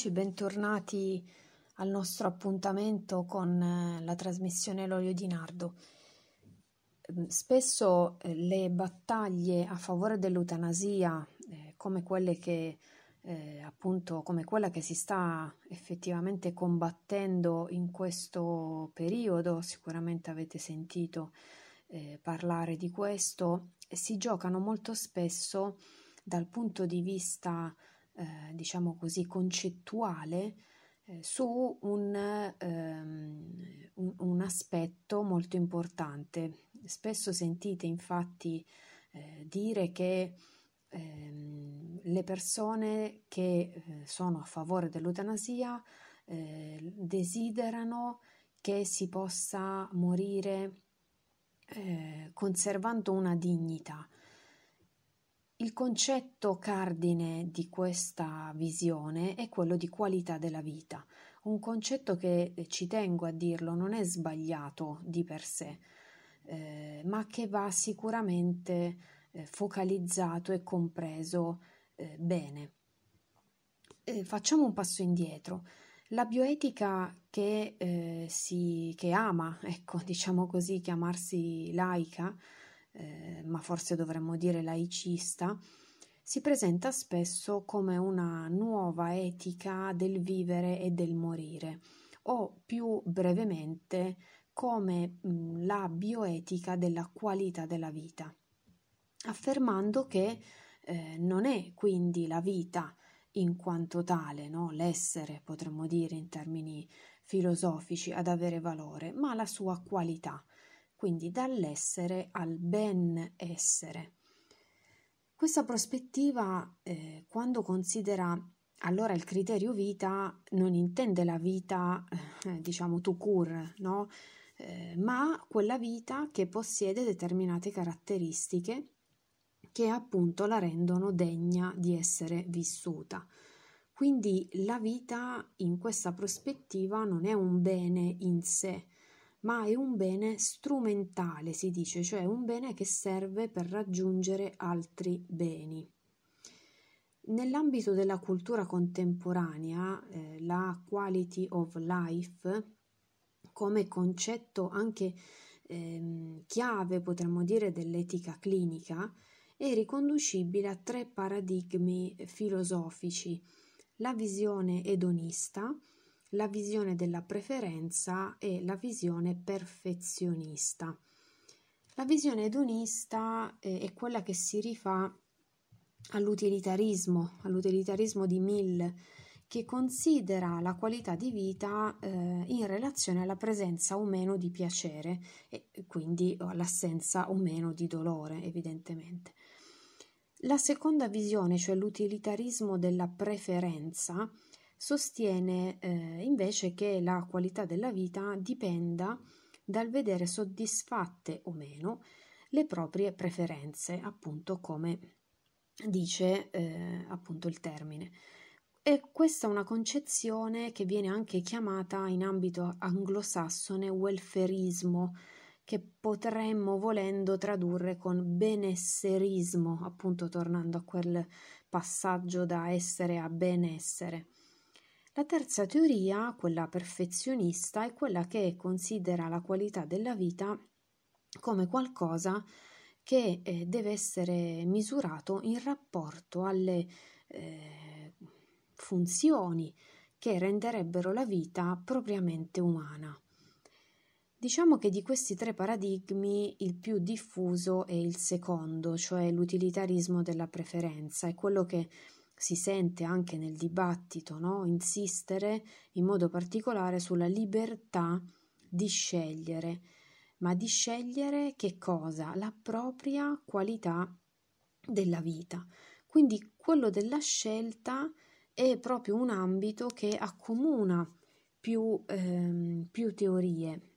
amici, bentornati al nostro appuntamento con eh, la trasmissione L'olio di nardo. Ehm, spesso eh, le battaglie a favore dell'eutanasia, eh, come quelle che eh, appunto come quella che si sta effettivamente combattendo in questo periodo, sicuramente avete sentito eh, parlare di questo, si giocano molto spesso dal punto di vista eh, diciamo così, concettuale eh, su un, ehm, un, un, aspetto molto importante. Spesso sentite infatti eh, dire che ehm, le persone che eh, sono a favore dell'eutanasia eh, desiderano che si possa morire eh, conservando una dignità. Il concetto cardine di questa visione è quello di qualità della vita, un concetto che eh, ci tengo a dirlo non è sbagliato di per sé, eh, ma che va sicuramente eh, focalizzato e compreso eh, bene. Eh, facciamo un passo indietro. La bioetica che, eh, si, che ama, ecco, diciamo così, chiamarsi laica, eh, ma forse dovremmo dire laicista, si presenta spesso come una nuova etica del vivere e del morire, o più brevemente come mh, la bioetica della qualità della vita, affermando che eh, non è quindi la vita in quanto tale, no? l'essere, potremmo dire in termini filosofici, ad avere valore, ma la sua qualità, quindi dall'essere al benessere. Questa prospettiva, eh, quando considera allora il criterio vita, non intende la vita, eh, diciamo, to cure, no? Eh, ma quella vita che possiede determinate caratteristiche che appunto la rendono degna di essere vissuta. Quindi la vita in questa prospettiva non è un bene in sé, ma è un bene strumentale, si dice, cioè un bene che serve per raggiungere altri beni. Nell'ambito della cultura contemporanea, eh, la quality of life come concetto anche eh, chiave, potremmo dire, dell'etica clinica, è riconducibile a tre paradigmi filosofici, la visione edonista, la visione della preferenza e la visione perfezionista. La visione edonista eh, è quella che si rifà all'utilitarismo, all'utilitarismo di Mill, che considera la qualità di vita eh, in relazione alla presenza o meno di piacere e quindi all'assenza o meno di dolore, evidentemente. La seconda visione, cioè l'utilitarismo della preferenza, sostiene eh, invece che la qualità della vita dipenda dal vedere soddisfatte o meno le proprie preferenze, appunto come dice eh, appunto il termine. E questa è una concezione che viene anche chiamata in ambito anglosassone welfarismo, che potremmo volendo tradurre con benesserismo, appunto tornando a quel passaggio da essere a benessere. La terza teoria, quella perfezionista, è quella che considera la qualità della vita come qualcosa che eh, deve essere misurato in rapporto alle eh, funzioni che renderebbero la vita propriamente umana. Diciamo che di questi tre paradigmi il più diffuso è il secondo, cioè l'utilitarismo della preferenza, è quello che si sente anche nel dibattito no? insistere in modo particolare sulla libertà di scegliere, ma di scegliere che cosa? La propria qualità della vita. Quindi quello della scelta è proprio un ambito che accomuna più, ehm, più teorie.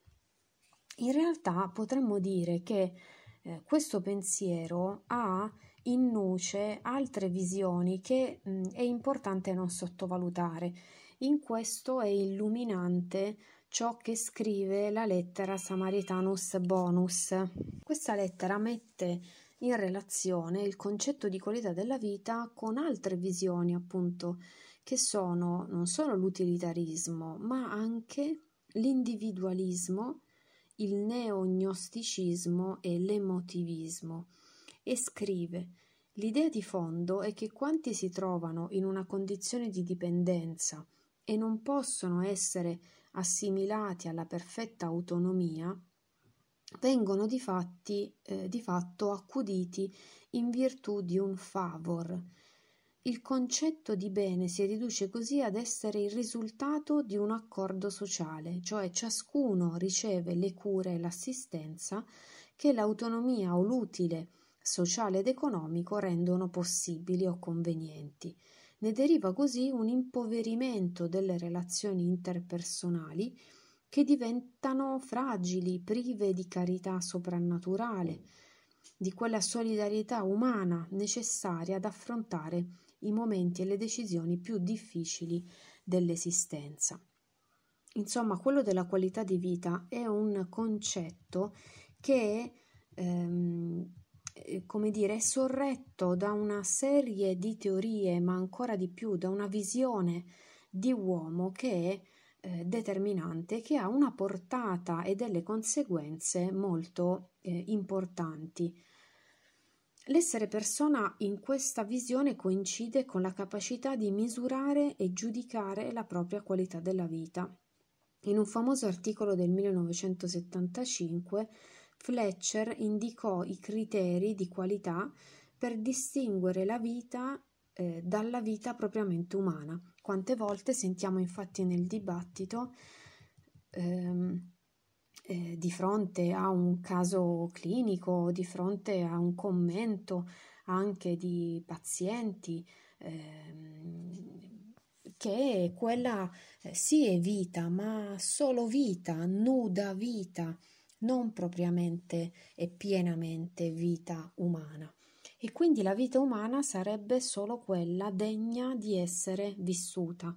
In realtà potremmo dire che eh, questo pensiero ha in nuce altre visioni che mh, mm, è importante non sottovalutare. In questo è illuminante ciò che scrive la lettera Samaritanus Bonus. Questa lettera mette in relazione il concetto di qualità della vita con altre visioni, appunto, che sono non solo l'utilitarismo, ma anche l'individualismo, il neognosticismo e l'emotivismo. E scrive L'idea di fondo è che quanti si trovano in una condizione di dipendenza e non possono essere assimilati alla perfetta autonomia, vengono di, fatti, eh, di fatto accuditi in virtù di un favor, il concetto di bene si riduce così ad essere il risultato di un accordo sociale, cioè ciascuno riceve le cure e l'assistenza che l'autonomia o l'utile sociale ed economico rendono possibili o convenienti. Ne deriva così un impoverimento delle relazioni interpersonali che diventano fragili, prive di carità soprannaturale, di quella solidarietà umana necessaria ad affrontare i momenti e le decisioni più difficili dell'esistenza. Insomma, quello della qualità di vita è un concetto che ehm, eh, come dire, sorretto da una serie di teorie, ma ancora di più da una visione di uomo che è eh, determinante, che ha una portata e delle conseguenze molto eh, importanti. L'essere persona in questa visione coincide con la capacità di misurare e giudicare la propria qualità della vita. In un famoso articolo del 1975 Fletcher indicò i criteri di qualità per distinguere la vita eh, dalla vita propriamente umana. Quante volte sentiamo infatti nel dibattito ehm, eh, di fronte a un caso clinico, di fronte a un commento anche di pazienti, ehm, che quella eh, sì è vita, ma solo vita, nuda vita, non propriamente e pienamente vita umana. E quindi la vita umana sarebbe solo quella degna di essere vissuta,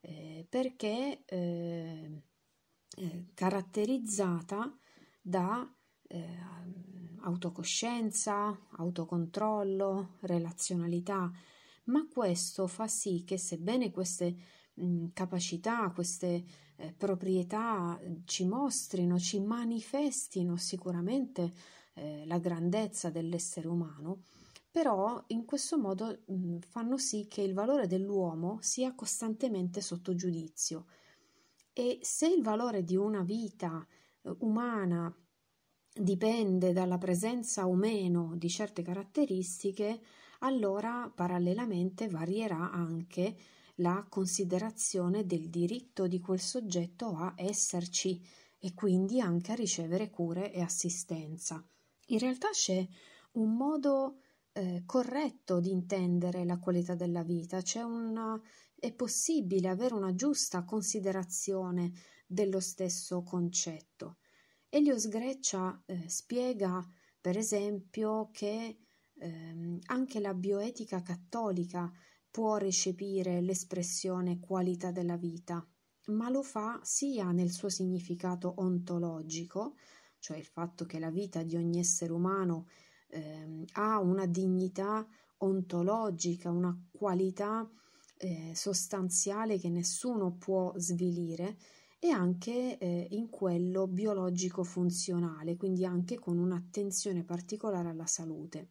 eh, perché eh, eh, caratterizzata da eh, autocoscienza, autocontrollo, relazionalità, ma questo fa sì che sebbene queste mh, capacità, queste eh, proprietà ci mostrino, ci manifestino sicuramente eh, la grandezza dell'essere umano, però in questo modo mh, fanno sì che il valore dell'uomo sia costantemente sotto giudizio. E se il valore di una vita eh, umana dipende dalla presenza o meno di certe caratteristiche, allora parallelamente varierà anche la considerazione del diritto di quel soggetto a esserci e quindi anche a ricevere cure e assistenza. In realtà c'è un modo eh, corretto di intendere la qualità della vita, una è possibile avere una giusta considerazione dello stesso concetto. Elio Sgreccia eh, spiega, per esempio, che ehm, anche la bioetica cattolica può recepire l'espressione qualità della vita, ma lo fa sia nel suo significato ontologico, cioè il fatto che la vita di ogni essere umano eh, ha una dignità ontologica, una qualità eh, sostanziale che nessuno può svilire e anche eh, in quello biologico funzionale, quindi anche con un'attenzione particolare alla salute.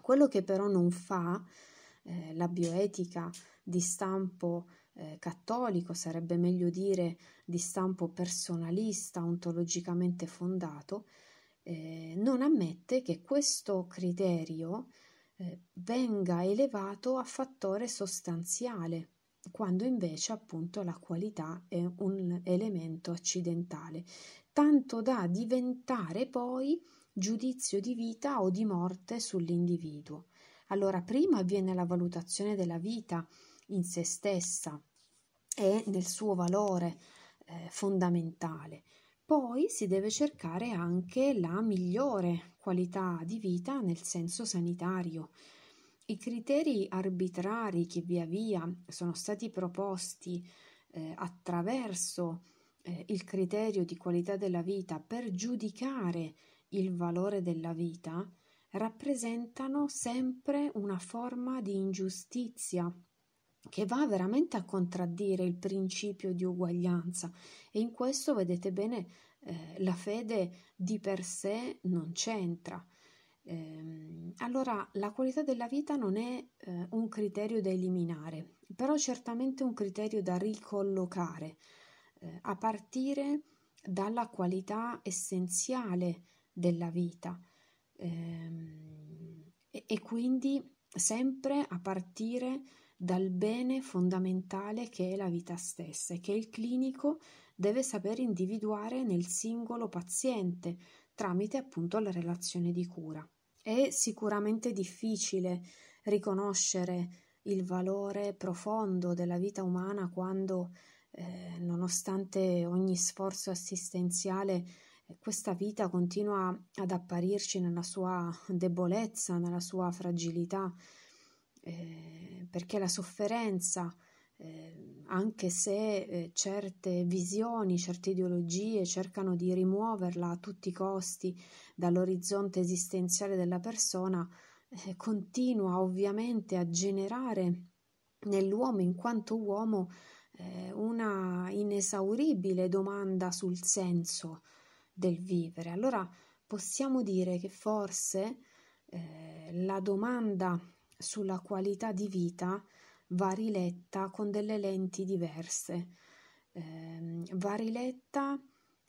Quello che però non fa eh, la bioetica di stampo eh, cattolico, sarebbe meglio dire di stampo personalista, ontologicamente fondato, eh, non ammette che questo criterio eh, venga elevato a fattore sostanziale, quando invece appunto la qualità è un elemento accidentale, tanto da diventare poi giudizio di vita o di morte sull'individuo. Allora prima avviene la valutazione della vita in se stessa e nel suo valore eh, fondamentale, poi si deve cercare anche la migliore qualità di vita nel senso sanitario. I criteri arbitrari che via via sono stati proposti eh, attraverso eh, il criterio di qualità della vita per giudicare il valore della vita rappresentano sempre una forma di ingiustizia che va veramente a contraddire il principio di uguaglianza e in questo vedete bene eh, la fede di per sé non c'entra. Eh, allora la qualità della vita non è eh, un criterio da eliminare, però certamente un criterio da ricollocare eh, a partire dalla qualità essenziale della vita e, e quindi sempre a partire dal bene fondamentale che è la vita stessa e che il clinico deve saper individuare nel singolo paziente tramite appunto la relazione di cura. È sicuramente difficile riconoscere il valore profondo della vita umana quando, eh, nonostante ogni sforzo assistenziale, questa vita continua ad apparirci nella sua debolezza, nella sua fragilità eh, perché la sofferenza, eh, anche se eh, certe visioni, certe ideologie cercano di rimuoverla a tutti i costi dall'orizzonte esistenziale della persona, eh, continua ovviamente a generare nell'uomo in quanto uomo eh, una inesauribile domanda sul senso del vivere. Allora possiamo dire che forse eh, la domanda sulla qualità di vita va riletta con delle lenti diverse, eh, va riletta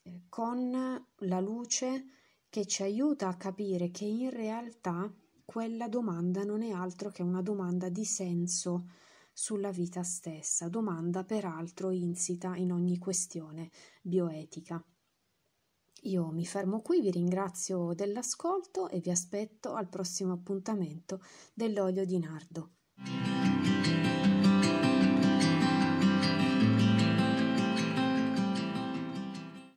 eh, con la luce che ci aiuta a capire che in realtà quella domanda non è altro che una domanda di senso sulla vita stessa, domanda peraltro insita in ogni questione bioetica. Io mi fermo qui, vi ringrazio dell'ascolto e vi aspetto al prossimo appuntamento dell'olio di nardo.